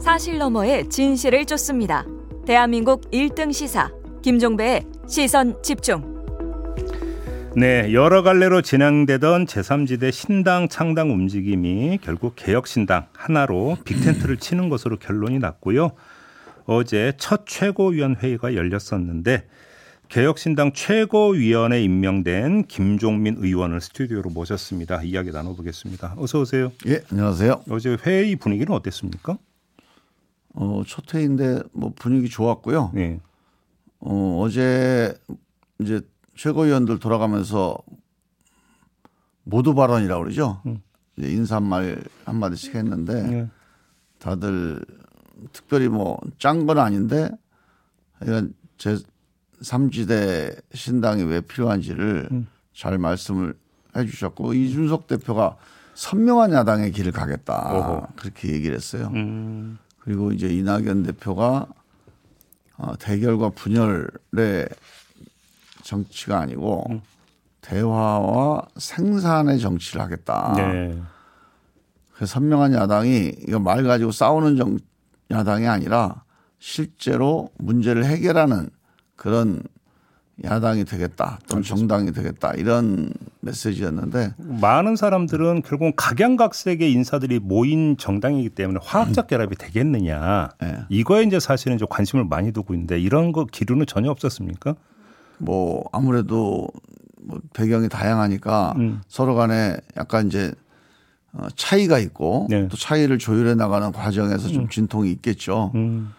사실 너머의 진실을 쫓습니다. 대한민국 1등 시사 김종배의 시선 집중. 네, 여러 갈래로 진행되던 제3지대 신당 창당 움직임이 결국 개혁신당 하나로 빅텐트를 치는 것으로 결론이 났고요. 어제 첫 최고위원 회의가 열렸었는데 개혁신당 최고위원에 임명된 김종민 의원을 스튜디오로 모셨습니다. 이야기 나눠보겠습니다. 어서 오세요. 예, 안녕하세요. 어제 회의 분위기는 어땠습니까? 어, 첫 회의인데 뭐 분위기 좋았고요. 네. 어, 어제 이제 최고위원들 돌아가면서 모두 발언이라고 그러죠. 음. 이제 인사말 한마디씩 했는데 네. 다들 특별히 뭐 짠 건 아닌데 이런 제 3지대 신당이 왜 필요한지를 음. 잘 말씀을 해 주셨고 이준석 대표가 선명한 야당의 길을 가겠다. 어허. 그렇게 얘기를 했어요. 음, 그리고 이제 이낙연 대표가 어, 대결과 분열의 정치가 아니고 음. 대화와 생산의 정치를 하겠다. 네. 그래서 선명한 야당이 이거 말 가지고 싸우는 정, 야당이 아니라 실제로 문제를 해결하는 그런 야당이 되겠다 또는 정당이 되겠다 이런 메시지였는데 많은 사람들은 결국 각양각색의 인사들이 모인 정당이기 때문에 화학적 결합이 되겠느냐. 네. 이거에 이제 사실은 이제 관심을 많이 두고 있는데 이런 거 기류는 전혀 없었습니까? 뭐 아무래도 뭐 배경이 다양하니까 음. 서로 간에 약간 이제 어, 차이가 있고 네. 음. 또 차이를 조율해 나가는 과정에서 좀 진통이 있겠죠. 음.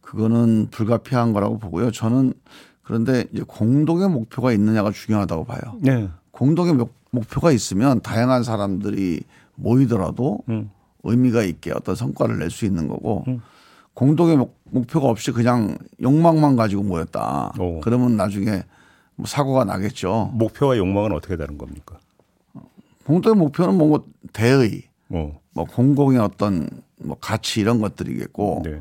그거는 불가피한 거라고 보고요. 저는 그런데 이제 공동의 목표가 있느냐가 중요하다고 봐요. 네. 공동의 목- 목표가 있으면 다양한 사람들이 모이더라도 음. 의미가 있게 어떤 성과를 낼 수 있는 거고 음. 공동의 목- 목표가 없이 그냥 욕망만 가지고 모였다. 오. 그러면 나중에 뭐 사고가 나겠죠. 목표와 욕망은 어떻게 다른 겁니까? 공동의 목표는 뭐 대의, 어. 뭐 공공의 어떤 뭐 가치 이런 것들이겠고 네.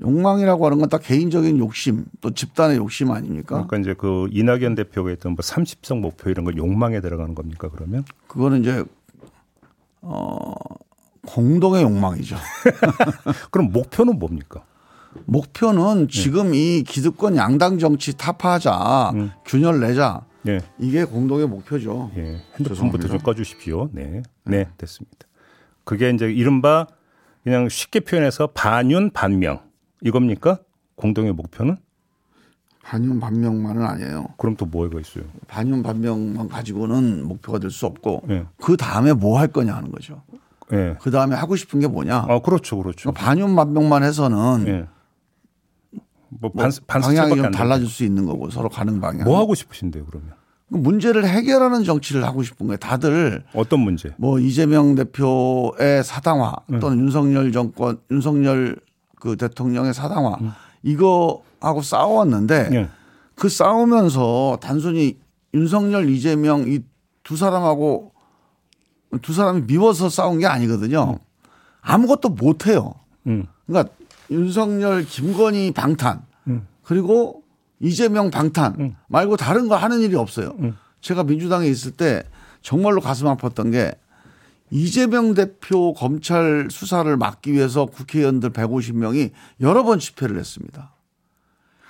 욕망이라고 하는 건 다 개인적인 욕심 또 집단의 욕심 아닙니까? 그러니까 이제 그 이낙연 대표가 했던 뭐 30석 목표 이런 걸 욕망에 들어가는 겁니까 그러면? 그거는 이제 어 공동의 욕망이죠. 그럼 목표는 뭡니까? 목표는 네. 지금 이 기득권 양당 정치 타파하자, 음. 균열 내자 네. 이게 공동의 목표죠. 예. 핸드폰부터. 좀 꺼주십시오. 네. 네, 됐습니다. 그게 이제 이른바 그냥 쉽게 표현해서 반윤 반명 이겁니까? 공동의 목표는? 반윤 반명만은 아니에요. 그럼 또 뭐가 있어요? 반윤 반명만 가지고는 목표가 될 수 없고 예. 그 다음에 뭐 할 거냐 하는 거죠. 예. 그 다음에 하고 싶은 게 뭐냐. 아, 그렇죠, 그렇죠. 그러니까 반윤 반명만 해서는 예. 뭐, 뭐 반, 반 방향이 좀안 달라질 수 있는 거고 서로 가는 방향. 뭐 하고 싶으신데요, 그러면? 문제를 해결하는 정치를 하고 싶은 거예요. 다들 어떤 문제? 뭐 이재명 대표의 사당화 네. 또는 윤석열 정권 윤석열 그 대통령의 사당화 음. 이거 하고 싸웠는데 예. 그 싸우면서 단순히 윤석열 이재명 이 두 사람하고 두 사람이 미워서 싸운 게 아니거든요. 아무것도 못 해요. 음. 그러니까 윤석열 김건희 방탄 음. 그리고 이재명 방탄 음. 말고 다른 거 하는 일이 없어요. 음. 제가 민주당에 있을 때 정말로 가슴 아팠던 게 이재명 대표 검찰 수사를 막기 위해서 국회의원들 150명이 여러 번 집회를 했습니다.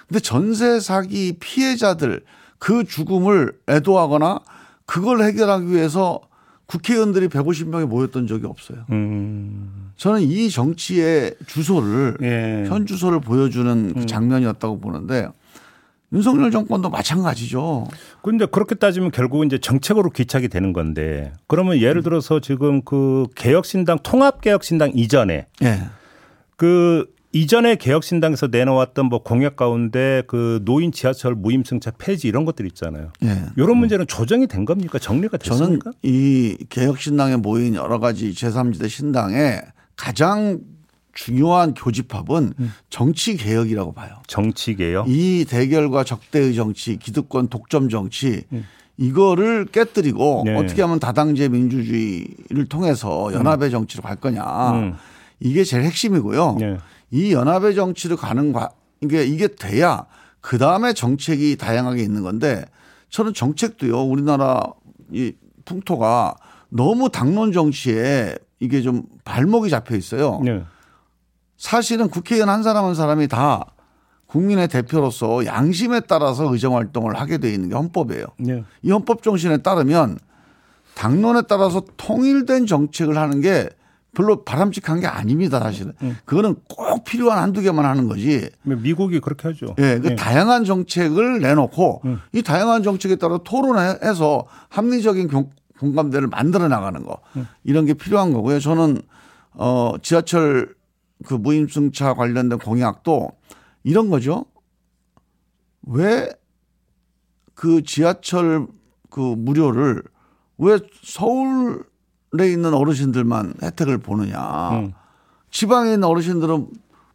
근데 전세 사기 피해자들 그 죽음을 애도하거나 그걸 해결하기 위해서 국회의원들이 150명이 모였던 적이 없어요. 음. 저는 이 정치의 주소를 예. 현 주소를 보여주는 그 장면이었다고 보는데 윤석열 정권도 마찬가지죠. 근데 그렇게 따지면 결국은 이제 정책으로 귀착이 되는 건데 그러면 예를 들어서 지금 그 개혁신당 통합개혁신당 이전에 예. 그 이전에 개혁신당에서 내놓았던 뭐 공약 가운데 그 노인 지하철 무임승차 폐지 이런 것들 있잖아요. 예. 이런 문제는 조정이 된 겁니까? 정리가 저는 됐습니까? 이 개혁신당에 모인 여러 가지 제3지대 신당의 가장 중요한 교집합은 음. 정치 개혁이라고 봐요. 정치 개혁. 이 대결과 적대의 정치, 기득권 독점 정치 이거를 깨뜨리고 네. 어떻게 하면 다당제 민주주의를 통해서 연합의 정치로 갈 거냐. 음. 이게 제일 핵심이고요. 네. 이 연합의 정치로 가는 과 이게 이게 돼야 그 다음에 정책이 다양하게 있는 건데 저는 정책도요 우리나라 이 풍토가 너무 당론 정치에 이게 좀 발목이 잡혀 있어요. 네. 사실은 국회의원 한 사람 한 사람이 다 국민의 대표로서 양심에 따라서 의정 활동을 하게 돼 있는 게 헌법이에요. 네. 이 헌법 정신에 따르면 당론에 따라서 통일된 정책을 하는 게 별로 바람직한 게 아닙니다, 사실은. 그거는 꼭 필요한 한두 개만 하는 거지. 미국이 그렇게 하죠. 예, 그 예. 다양한 정책을 내놓고 이 다양한 정책에 따라 토론해서 합리적인 공- 공감대를 만들어 나가는 거 이런 게 필요한 거고요. 저는 어 지하철 그 무임승차 관련된 공약도 이런 거죠. 왜 그 지하철 그 무료를 왜 서울에 있는 어르신들만 혜택을 보느냐. 음. 지방에 있는 어르신들은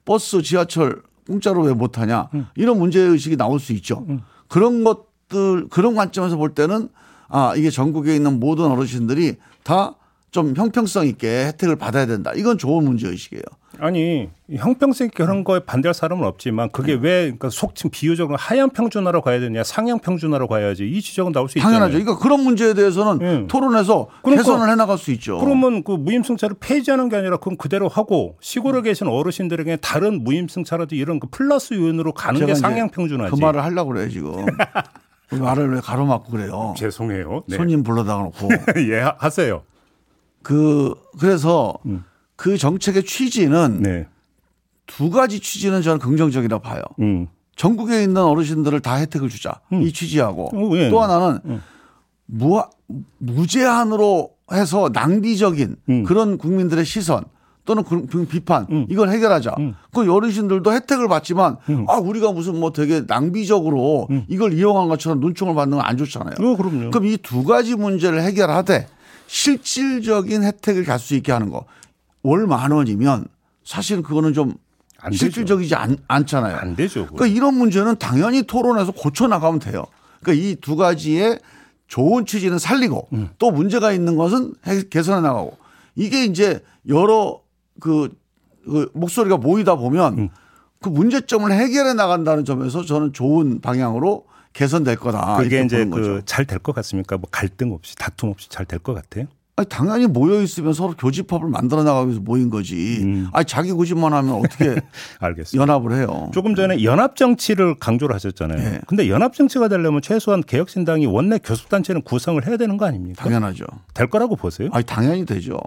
버스, 지하철 공짜로 왜 못하냐. 이런 문제의식이 나올 수 있죠. 그런 것들, 그런 관점에서 볼 때는 아, 이게 전국에 있는 모든 어르신들이 다 좀 형평성 있게 혜택을 받아야 된다. 이건 좋은 문제의식이에요. 아니 형평성 있게 그런 거에 반대할 사람은 없지만 그게 네. 왜 그러니까 속칭 비유적으로 하향 평준화로 가야 되냐 상향 평준화로 가야지 이 지적은 나올 수 있잖아요. 당연하죠. 그러니까 그런 문제에 대해서는 예. 토론해서 그러니까 개선을 해 나갈 수 있죠. 그러면 그 무임승차를 폐지하는 게 아니라 그건 그대로 하고 시골에 계신 어르신들에게 다른 무임승차라도 이런 그 플러스 요인으로 가는 게 상향 평준화지. 그 말을 하려고 그래요, 지금. 그 말을 왜 가로막고 그래요. 죄송해요. 네. 손님 불러다 놓고. 예 하- 하세요. 그, 그래서 그 정책의 취지는 음. 네. 두 가지 취지는 저는 긍정적이라 봐요. 음. 전국에 있는 어르신들을 다 혜택을 주자. 이 취지하고 어, 예. 또 하나는 무하, 무제한으로 해서 낭비적인 음. 그런 국민들의 시선 또는 그- 그 비판 이걸 해결하자. 그 어르신들도 혜택을 받지만 아 우리가 무슨 뭐 되게 낭비적으로 이걸 이용한 것처럼 눈총을 받는 건 안 좋잖아요. 어, 그럼요. 그럼 이 두 가지 문제를 해결하되 실질적인 혜택을 갈 수 있게 하는 거. 월 만 원이면 사실은 그거는 좀. 실질적이지 않, 않잖아요. 안 되죠. 그거. 그러니까 이런 문제는 당연히 토론해서 고쳐 나가면 돼요. 그러니까 이 두 가지의 좋은 취지는 살리고 음. 또 문제가 있는 것은 해- 개선해 나가고 이게 이제 여러 그, 그 목소리가 모이다 보면 음. 그 문제점을 해결해 나간다는 점에서 저는 좋은 방향으로 개선될 거다. 그게 이제. 그 잘 될 것 같습니까? 뭐 갈등 없이 다툼 없이 잘 될 것 같아요. 아니, 당연히 모여 있으면 서로 교집합을 만들어 나가기 위해서 모인 거지. 음. 아니 자기 고집만 하면 어떻게 알겠습니다. 연합을 해요. 조금 전에 연합 정치를 강조를 하셨잖아요. 네. 근데 연합 정치가 되려면 최소한 개혁신당이 원내 교섭단체는 구성을 해야 되는 거 아닙니까? 당연하죠. 될 거라고 보세요? 아니 당연히 되죠.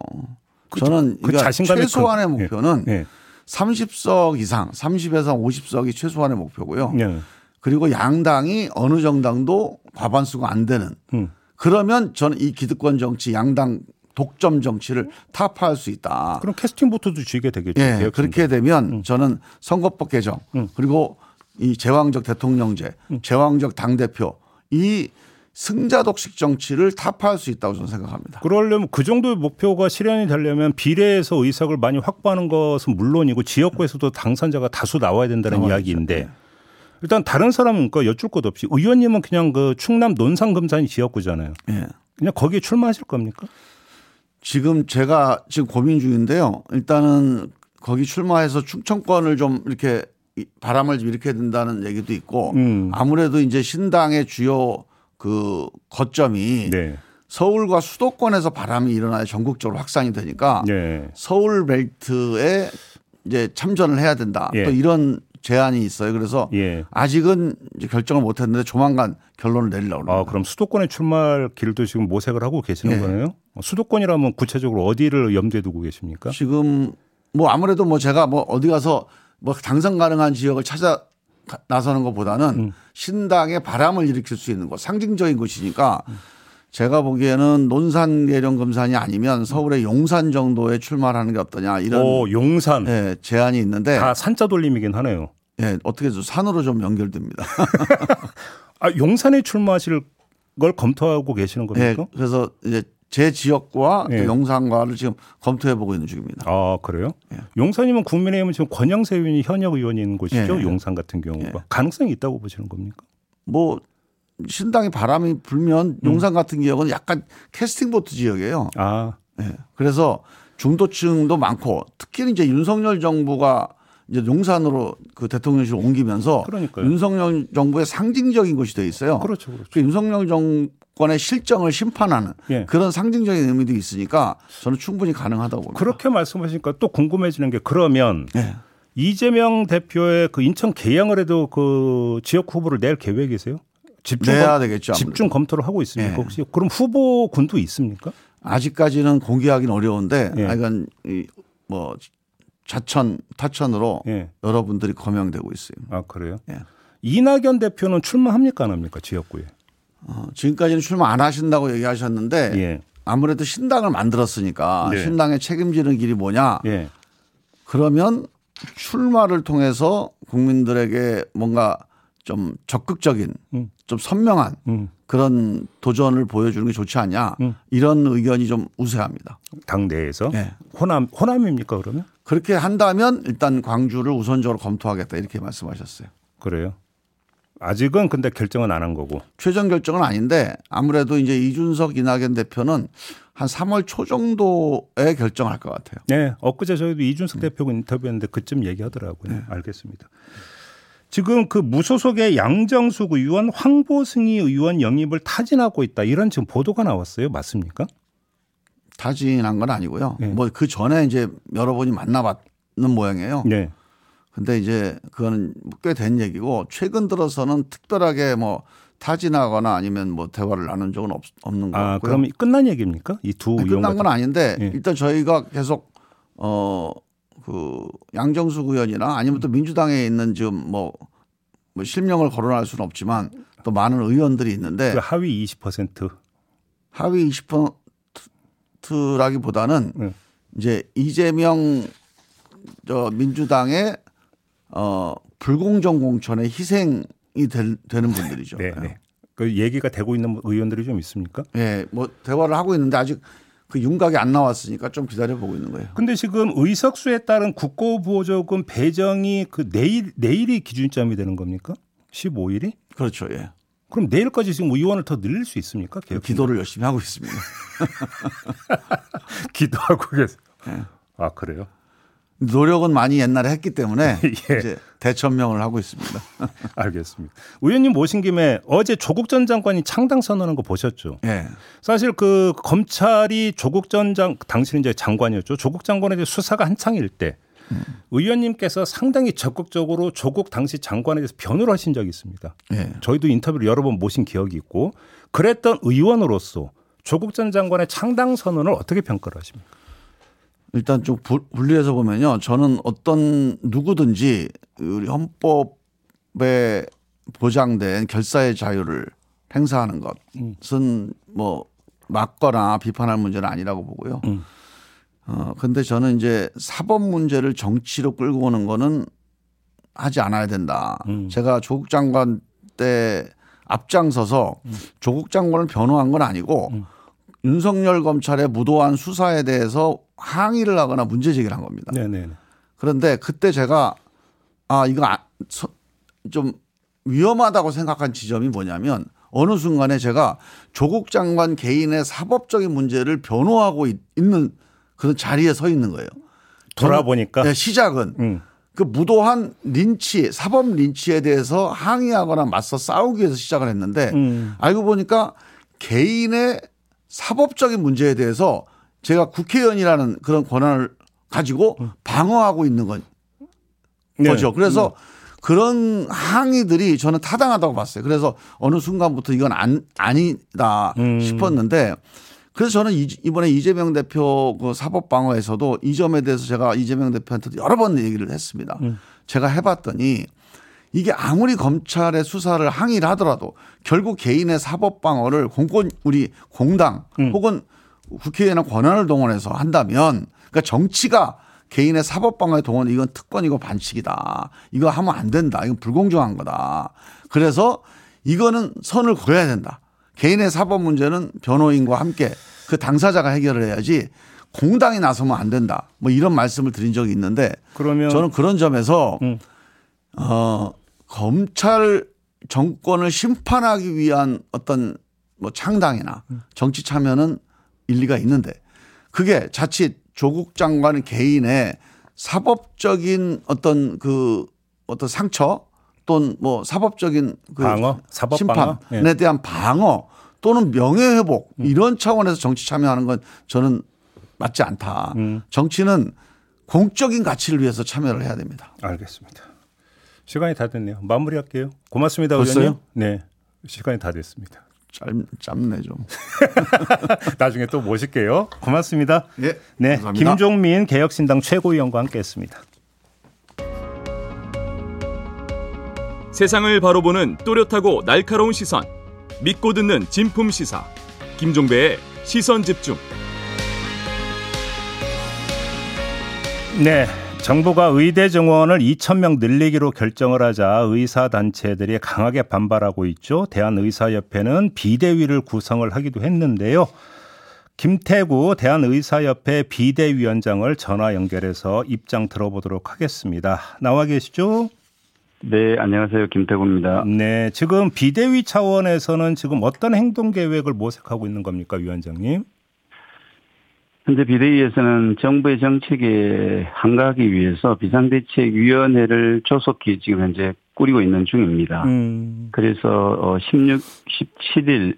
저는 그 그러니까 최소한의 큰- 목표는 예. 30석 이상, 30에서 50석이 최소한의 목표고요. 예. 그리고 양당이 어느 정당도 과반수가 안 되는. 음. 그러면 저는 이 기득권 정치, 양당 독점 정치를 타파할 수 있다. 그럼 캐스팅 보트도 쥐게 되겠죠. 예. 그렇게 되면 저는 선거법 개정 그리고 이 제왕적 대통령제, 제왕적 당 대표 이 승자 독식 정치를 타파할 수 있다고 저는 생각합니다. 그러려면 그 정도의 목표가 실현이 되려면 비례에서 의석을 많이 확보하는 것은 물론이고 지역구에서도 당선자가 다수 나와야 된다는. 이야기인데 일단 다른 사람은 그 여쭐 것 없이 의원님은 그냥 그 충남 논산 금산이 지역구잖아요. 예. 그냥 거기에 출마하실 겁니까? 지금 제가 지금 고민 중인데요. 일단은 거기 출마해서 충청권을 좀 이렇게 이- 바람을 좀 일으켜야 된다는 얘기도 있고 음. 아무래도 이제 신당의 주요 그 거점이 네. 서울과 수도권에서 바람이 일어나야 전국적으로 확산이 되니까 네. 서울 벨트에 이제 참전을 해야 된다. 예. 또 이런 제안이 있어요. 그래서 예. 아직은 결정을 못 했는데 조만간 결론을 내리려고 아, 합니다. 그럼 수도권에 출마할 길도 지금 모색을 하고 계시는 예. 거네요? 수도권이라면 구체적으로 어디를 염두에 두고 계십니까? 지금 뭐 아무래도 뭐 제가 뭐 어디 가서 뭐 당선 가능한 지역을 찾아 가- 나서는 것보다는 음. 신당에 바람을 일으킬 수 있는 곳 상징적인 곳이니까 제가 보기에는 논산 계령 금산이 아니면 서울의 용산 정도에 출마하는 게 어떠냐 이런 오, 용산. 예, 제안이 있는데 다 산자 돌림이긴 하네요. 예, 어떻게 해서 산으로 좀 연결됩니다. 아, 용산에 출마하실 걸 검토하고 계시는 예, 겁니까? 그래서 이제 제 지역과 또 예. 용산과를 지금 검토해 보고 있는 중입니다. 아, 그래요? 용산이면 국민의힘은 지금 권영세 의원이 현역 의원인 곳이죠. 예. 용산 같은 경우가. 가능성이 있다고 보시는 겁니까? 뭐 신당이 바람이 불면 음. 용산 같은 지역은 약간 캐스팅 보트 지역이에요. 아, 예. 그래서 중도층도 많고 특히 이제 윤석열 정부가 이제 용산으로 그 대통령실 옮기면서 그러니까요. 윤석열 정부의 상징적인 곳이 돼 있어요. 그렇죠, 그렇죠. 그 윤석열 정권의 실정을 심판하는 예. 그런 상징적인 의미도 있으니까 저는 충분히 가능하다고 봅니다. 그렇게 말씀하시니까 또 궁금해지는 게 그러면 예. 이재명 대표의 그 인천 개항을 해도 그 지역 후보를 낼 계획이세요? 집중 내야 검, 되겠죠. 아무래도. 집중 검토를 하고 있습니까? 예. 혹시 그럼 후보군도 있습니까? 아직까지는 공개하기는 어려운데 예. 하여간 이뭐 자천 타천으로 예. 여러분들이 거명되고 있어요. 아 그래요? 예. 이낙연 대표는 출마합니까 안 합니까 지역구에? 어, 지금까지는 출마 안 하신다고 얘기하셨는데 예. 아무래도 신당을 만들었으니까 네. 신당의 책임지는 길이 뭐냐? 예. 그러면 출마를 통해서 국민들에게 뭔가 좀 적극적인 음. 좀 선명한 음. 그런 도전을 보여주는 게 좋지 않냐 음. 이런 의견이 좀 우세합니다. 당 내에서 예. 호남 호남입니까 그러면? 그렇게 한다면 일단 광주를 우선적으로 검토하겠다 이렇게 말씀하셨어요. 그래요. 아직은 근데 결정은 안 한 거고. 최종 결정은 아닌데 아무래도 이제 이준석 이낙연 대표는 한 3월 초 정도에 결정할 것 같아요. 네, 엊그제 저희도 이준석 대표가 인터뷰했는데 그쯤 얘기하더라고요. 네, 알겠습니다. 지금 그 무소속의 양정숙 의원, 황보승희 의원 영입을 타진하고 있다. 이런 지금 보도가 나왔어요. 맞습니까? 타진한 건 아니고요. 네. 뭐그 전에 이제 여러분이 만나봤는 모양이에요. 네. 근데 이제 그거는 꽤 된 얘기고 최근 들어서는 특별하게 뭐 타진하거나 아니면 뭐 대화를 나눈 적은 없, 없는 것 아, 같고요. 그럼 끝난 얘기입니까? 이두 아니, 의원 끝난 건 아닌데 예. 일단 저희가 계속 어 그 양정숙 의원이나 아니면 또 민주당에 있는 지금 뭐, 뭐 실명을 거론할 수는 없지만 또 많은 의원들이 있는데 그 하위 20% 하위 20%라기보다는 네. 이제 이재명 저 민주당의 어 불공정 공천의 희생이 될, 되는 분들이죠. 네, 네. 그 얘기가 되고 있는 의원들이 좀 있습니까? 예, 뭐 대화를 하고 있는데 아직 그 윤곽이 안 나왔으니까 좀 기다려 보고 있는 거예요. 근데 지금 의석수에 따른 국고보조금 배정이 그 내일 내일이 기준점이 되는 겁니까? 15일이? 그렇죠. 예. 그럼 내일까지 지금 의원을 더 늘릴 수 있습니까? 개혁 기도를 열심히 하고 있습니다. 기도하고 계세요. 네. 아 그래요? 노력은 많이 옛날에 했기 때문에 예. 이제 대천명을 하고 있습니다. 알겠습니다. 의원님 모신 김에 어제 조국 전 장관이 창당 선언한 거 보셨죠? 예. 사실 그 검찰이 조국 전 장, 당시는 이제 장관이었죠. 조국 장관에 대해 수사가 한창일 때 의원님께서 상당히 적극적으로 조국 당시 장관에 대해서 변호를 하신 적이 있습니다. 예. 저희도 인터뷰를 여러 번 모신 기억이 있고 그랬던 의원으로서 조국 전 장관의 창당 선언을 어떻게 평가를 하십니까? 일단 좀 부- 분리해서 보면요. 저는 어떤 누구든지 우리 헌법에 보장된 결사의 자유를 행사하는 것은 뭐 맞거나 비판할 문제는 아니라고 보고요. 음. 어, 근데 저는 이제 사법 문제를 정치로 끌고 오는 거는 하지 않아야 된다. 음. 제가 조국 장관 때 앞장서서 조국 장관을 변호한 건 아니고 음. 윤석열 검찰의 무도한 수사에 대해서 항의를 하거나 문제 제기를 한 겁니다. 네네. 그런데 그때 제가 아 이거 아- 서- 좀 위험하다고 생각한 지점이 뭐냐면 어느 순간에 제가 조국 장관 개인의 사법적인 문제를 변호하고 있- 있는 그런 자리에 서 있는 거예요. 돌아보니까 네, 시작은 음. 그 무도한 린치, 사법 린치에 대해서 항의하거나 맞서 싸우기 위해서 시작을 했는데 음. 알고 보니까 개인의 사법적인 문제에 대해서 제가 국회의원이라는 그런 권한을 가지고 방어하고 있는 건 네. 거죠. 그래서 그런 항의들이 저는 타당하다고 봤어요. 그래서 어느 순간부터 이건 안, 아니다 음. 싶었는데 그래서 저는 이- 이번에 이재명 대표 그 사법 방어에서도 이 점에 대해서 제가 이재명 대표한테도 여러 번 얘기를 했습니다. 음. 제가 해봤더니 이게 아무리 검찰의 수사를 항의를 하더라도 결국 개인의 사법 방어를 공권 우리 공당 음. 혹은 국회의원의 권한을 동원해서 한다면 그러니까 정치가 개인의 사법 방어에 동원 이건 특권이고 반칙이다. 이거 하면 안 된다. 이건 불공정한 거다. 그래서 이거는 선을 그어야 된다. 개인의 사법 문제는 변호인과 함께 그 당사자가 해결을 해야지 공당이 나서면 안 된다. 뭐 이런 말씀을 드린 적이 있는데 그러면 저는 그런 점에서 음. 어, 검찰 정권을 심판하기 위한 어떤 뭐 창당이나 정치 참여는 일리가 있는데 그게 자칫 조국 장관 개인의 사법적인 어떤 그 어떤 상처 또는 뭐 사법적인 그 방어? 사법 심판에 방어? 예. 대한 방어 또는 명예 회복 이런 차원에서 정치 참여하는 건 저는 맞지 않다. 음. 정치는 공적인 가치를 위해서 참여를 해야 됩니다. 알겠습니다. 시간이 다 됐네요. 마무리할게요. 고맙습니다. 의원님. 네. 시간이 다 됐습니다. 짧, 짧네 좀. 나중에 또 모실게요. 고맙습니다. 예, 네. 감사합니다. 김종민 개혁신당 최고위원과 함께 했습니다. 세상을 바로 보는 또렷하고 날카로운 시선. 믿고 듣는 진품 시사. 김종배의 시선 집중. 네. 정부가 의대 정원을 2,000명 늘리기로 결정을 하자 의사 단체들이 강하게 반발하고 있죠. 대한의사협회는 비대위를 구성을 하기도 했는데요. 김태구 대한의사협회 비대위원장을 전화 연결해서 입장 들어보도록 하겠습니다. 나와 계시죠? 네, 안녕하세요. 김태구입니다. 네, 지금 비대위 차원에서는 지금 어떤 행동 계획을 모색하고 있는 겁니까, 위원장님? 현재 비대위에서는 정부의 정책에 한가하기 위해서 비상대책위원회를 조속히 지금 현재 꾸리고 있는 중입니다. 음, 그래서 16, 17일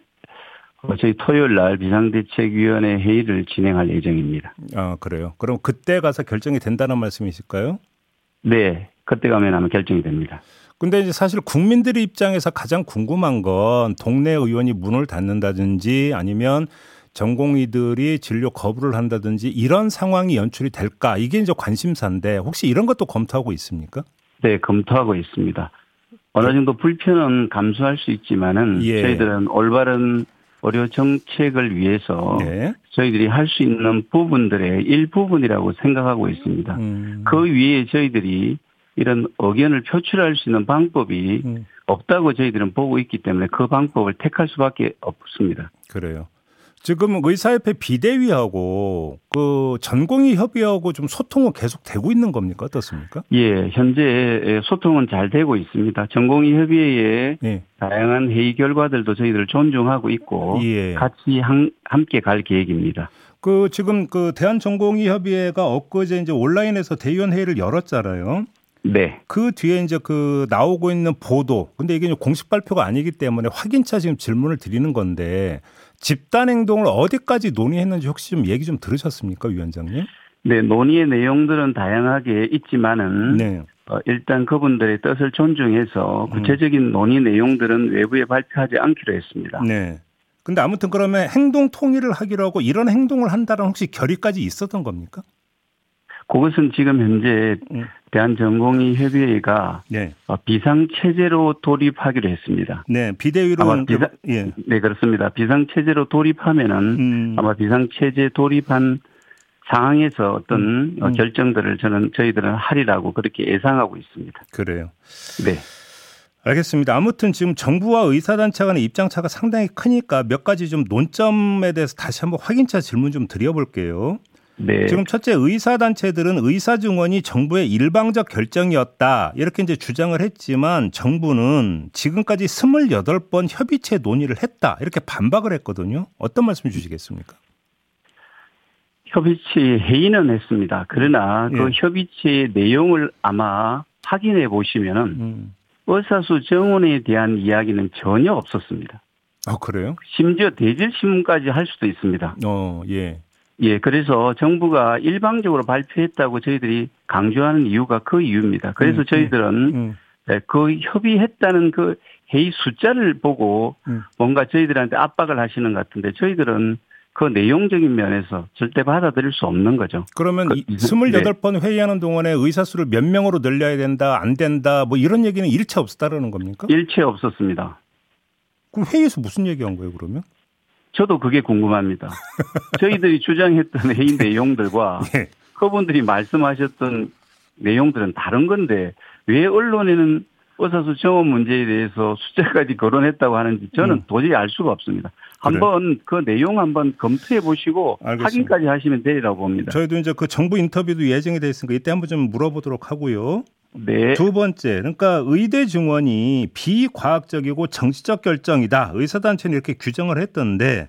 어, 저희 토요일 날 비상대책위원회 회의를 진행할 예정입니다. 아 그래요. 그럼 그때 가서 결정이 된다는 말씀이실까요? 네, 그때 가면 아마 결정이 됩니다. 근데 이제 사실 국민들의 입장에서 가장 궁금한 건 동네 의원이 문을 닫는다든지 아니면 전공의들이 진료 거부를 한다든지 이런 상황이 연출이 될까 이게 이제 관심사인데 혹시 이런 것도 검토하고 있습니까? 네, 검토하고 있습니다. 어느 정도 불편은 감수할 수 있지만은 예. 저희들은 올바른 의료 정책을 위해서 네. 저희들이 할 수 있는 부분들의 일부분이라고 생각하고 있습니다. 음, 그 위에 저희들이 이런 의견을 표출할 수 있는 방법이 음, 없다고 저희들은 보고 있기 때문에 그 방법을 택할 수밖에 없습니다. 그래요. 지금 의사협회 비대위하고 그 전공의 협의하고 좀 소통은 계속 되고 있는 겁니까 어떻습니까? 예, 현재 소통은 잘 되고 있습니다. 전공의 협의회의 네. 다양한 회의 결과들도 저희들 존중하고 있고 예. 같이 한- 함께 갈 계획입니다. 그 지금 그 대한전공의 협의회가 엊그제 이제 온라인에서 대의원 회의를 열었잖아요. 네. 그 뒤에 이제 그 나오고 있는 보도. 근데 이게 공식 발표가 아니기 때문에 확인차 지금 질문을 드리는 건데 집단 행동을 어디까지 논의했는지 혹시 좀 얘기 좀 들으셨습니까, 위원장님? 네, 논의의 내용들은 다양하게 있지만은 네. 어, 일단 그분들의 뜻을 존중해서 음. 구체적인 논의 내용들은 외부에 발표하지 않기로 했습니다. 네. 근데 아무튼 그러면 행동 통일을 하기로 하고 이런 행동을 한다는 혹시 결의까지 있었던 겁니까? 그것은 지금 현재 음. 대한전공의 협의회가 네. 어, 비상 체제로 돌입하기로 했습니다. 네. 비대위로 아마 비상- 예. 네, 그렇습니다. 비상 체제로 돌입하면은 음. 아마 비상 체제 돌입한 상황에서 어떤 음. 어, 결정들을 저는 저희들은 하리라고 그렇게 예상하고 있습니다. 그래요. 네. 알겠습니다. 아무튼 지금 정부와 의사단체 간의 입장차가 상당히 크니까 몇 가지 좀 논점에 대해서 다시 한번 확인차 질문 좀 드려볼게요. 네. 지금 첫째 의사 단체들은 의사 증원이 정부의 일방적 결정이었다. 이렇게 이제 주장을 했지만 정부는 지금까지 28번 협의체 논의를 했다. 이렇게 반박을 했거든요. 어떤 말씀 주시겠습니까? 협의체 회의는 했습니다. 그러나 그 예. 협의체의 내용을 아마 확인해 보시면은 음. 의사수 정원에 대한 이야기는 전혀 없었습니다. 아, 그래요? 심지어 대질 신문까지 할 수도 있습니다. 어, 예. 예, 그래서 정부가 일방적으로 발표했다고 저희들이 강조하는 이유가 그 이유입니다. 그래서 음, 저희들은 음. 네, 그 협의했다는 그 회의 숫자를 보고 음. 뭔가 저희들한테 압박을 하시는 것 같은데 저희들은 그 내용적인 면에서 절대 받아들일 수 없는 거죠. 그러면 그- 이 28번 회의하는 동안에 의사 수를 몇 명으로 늘려야 된다, 안 된다, 뭐 이런 얘기는 일체 없었다라는 겁니까? 일체 없었습니다. 그럼 회의에서 무슨 얘기한 거예요, 그러면? 저도 그게 궁금합니다. 저희들이 주장했던 회의 내용들과 예. 그분들이 말씀하셨던 내용들은 다른 건데 왜 언론에는 의사수 정원 문제에 대해서 숫자까지 거론했다고 하는지 저는 음. 도저히 알 수가 없습니다. 한번 그 내용 한번 검토해 보시고 알겠습니다. 확인까지 하시면 되리라고 봅니다. 저희도 이제 그 정부 인터뷰도 예정이 돼 있으니까 이때 한번 좀 물어보도록 하고요. 네. 두 번째, 그러니까 의대 증원이 비과학적이고 정치적 결정이다. 의사단체는 이렇게 규정을 했던데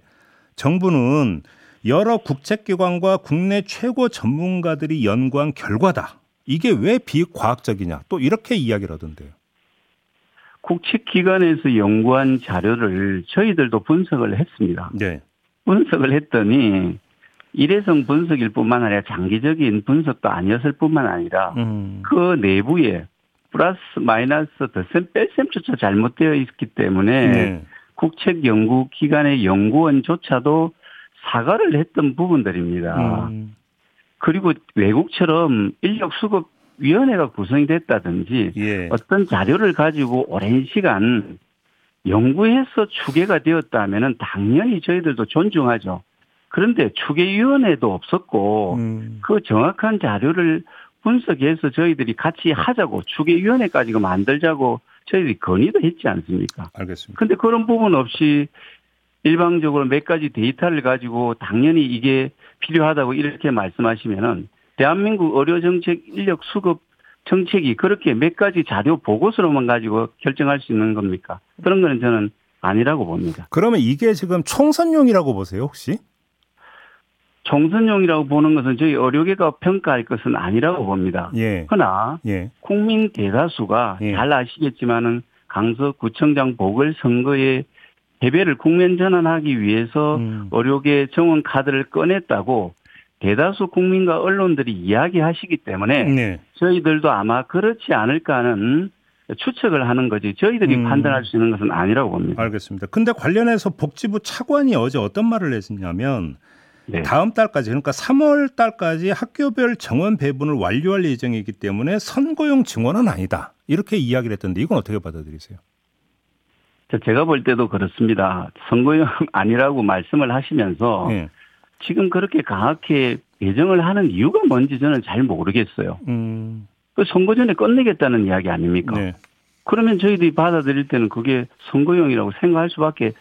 정부는 여러 국책기관과 국내 최고 전문가들이 연구한 결과다. 이게 왜 비과학적이냐? 또 이렇게 이야기를 하던데요. 국책기관에서 연구한 자료를 저희들도 분석을 했습니다. 네. 분석을 했더니 일회성 분석일 뿐만 아니라 장기적인 분석도 아니었을 뿐만 아니라 음. 그 내부에 플러스 마이너스 덧셈 뺄셈조차 잘못되어 있기 때문에 네. 국책 연구 기관의 연구원조차도 사과를 했던 부분들입니다. 음. 그리고 외국처럼 인력 수급 위원회가 구성이 됐다든지 예. 어떤 자료를 가지고 오랜 시간 연구해서 추계가 되었다면은 당연히 저희들도 존중하죠. 그런데 추계위원회도 없었고 음. 그 정확한 자료를 분석해서 저희들이 같이 하자고 추계위원회까지 만들자고 저희들이 건의도 했지 않습니까? 알겠습니다. 근데 그런 부분 없이 일방적으로 몇 가지 데이터를 가지고 당연히 이게 필요하다고 이렇게 말씀하시면은 대한민국 의료 정책 인력 수급 정책이 그렇게 몇 가지 자료 보고서로만 가지고 결정할 수 있는 겁니까? 그런 거는 저는 아니라고 봅니다. 그러면 이게 지금 총선용이라고 보세요, 혹시? 총선용이라고 보는 것은 저희 의료계가 평가할 것은 아니라고 봅니다. 예. 그러나 예. 국민 대다수가 예. 잘 아시겠지만은 강서구청장 보궐선거에 패배를 국면 전환하기 위해서 음. 의료계 정원 카드를 꺼냈다고 대다수 국민과 언론들이 이야기하시기 때문에 네. 저희들도 아마 그렇지 않을까 하는 추측을 하는 거지 저희들이 음. 판단할 수 있는 것은 아니라고 봅니다. 알겠습니다. 근데 관련해서 복지부 차관이 어제 어떤 말을 했냐면 네. 다음 달까지 그러니까 3월 달까지 학교별 정원 배분을 완료할 예정이기 때문에 선거용 증원은 아니다. 이렇게 이야기를 했던데 이건 어떻게 받아들이세요? 저 제가 볼 때도 그렇습니다. 선거용 아니라고 말씀을 하시면서 예. 지금 그렇게 강하게 예정을 하는 이유가 뭔지 저는 잘 모르겠어요. 음. 그 선거 전에 끝내겠다는 이야기 아닙니까? 네. 그러면 저희들이 받아들일 때는 그게 선거용이라고 생각할 수밖에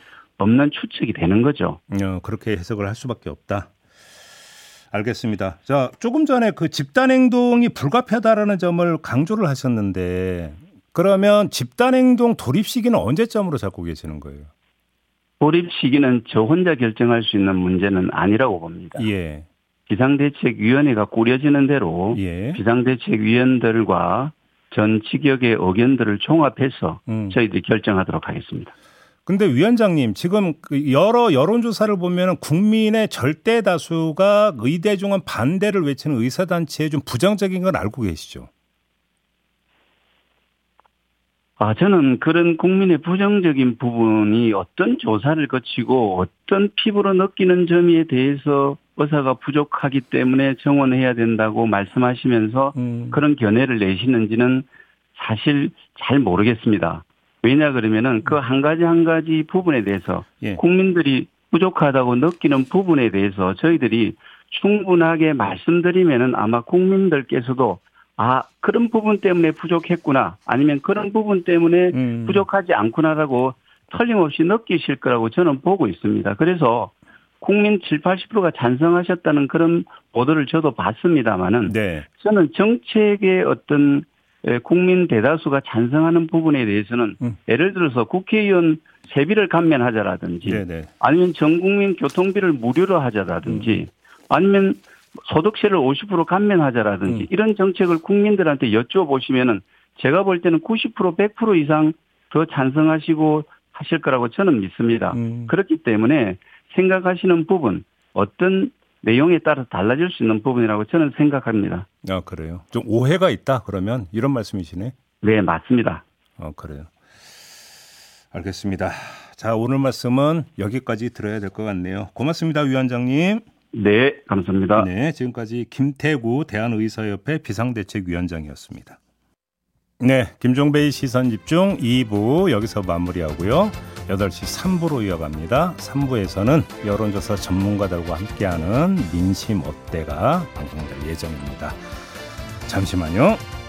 없는 추측이 되는 거죠. 어, 그렇게 해석을 할 수밖에 없다. 알겠습니다. 자, 조금 전에 그 집단 행동이 불가피하다라는 점을 강조를 하셨는데 그러면 집단 행동 돌입 시기는 언제쯤으로 잡고 계시는 거예요? 돌입 시기는 저 혼자 결정할 수 있는 문제는 아니라고 봅니다. 예. 비상대책위원회가 꾸려지는 대로 예. 비상대책위원들과 전 직역의 의견들을 종합해서 음. 저희들이 결정하도록 하겠습니다. 근데 위원장님 지금 그 여러 여론조사를 보면 국민의 절대 다수가 의대 중은 반대를 외치는 의사단체에 좀 부정적인 건 알고 계시죠? 아, 저는 그런 국민의 부정적인 부분이 어떤 조사를 거치고 어떤 피부로 느끼는 점에 대해서 의사가 부족하기 때문에 정원해야 된다고 말씀하시면서 음. 그런 견해를 내시는지는 사실 잘 모르겠습니다. 왜냐 그러면은 그 한 가지 한 가지 부분에 대해서 예. 국민들이 부족하다고 느끼는 부분에 대해서 저희들이 충분하게 말씀드리면은 아마 국민들께서도 아 그런 부분 때문에 부족했구나 아니면 그런 부분 때문에 음. 부족하지 않구나라고 틀림없이 느끼실 거라고 저는 보고 있습니다. 그래서 국민 7, 80%가 찬성하셨다는 그런 보도를 저도 봤습니다마는 네. 저는 정책의 어떤 에, 국민 대다수가 찬성하는 부분에 대해서는 음. 예를 들어서 국회의원 세비를 감면하자라든지 네, 네. 아니면 전 국민 교통비를 무료로 하자라든지 아니면 소득세를 50% 감면하자라든지 음. 이런 정책을 국민들한테 여쭤보시면은 제가 볼 때는 90% 100% 이상 더 찬성하시고 하실 거라고 저는 믿습니다. 음. 그렇기 때문에 생각하시는 부분 어떤 내용에 따라 달라질 수 있는 부분이라고 저는 생각합니다. 아 그래요. 좀 오해가 있다 그러면 이런 말씀이시네. 네, 맞습니다. 어 그래요. 알겠습니다. 자 오늘 말씀은 여기까지 들어야 될 것 같네요. 고맙습니다, 위원장님. 네, 감사합니다. 네, 지금까지 김태구 대한의사협회 비상대책위원장이었습니다. 네, 김종배의 시선 집중 2부 여기서 마무리하고요. 8시 3부로 이어갑니다. 3부에서는 여론조사 전문가들과 함께하는 민심 어때가 방송될 예정입니다. 잠시만요.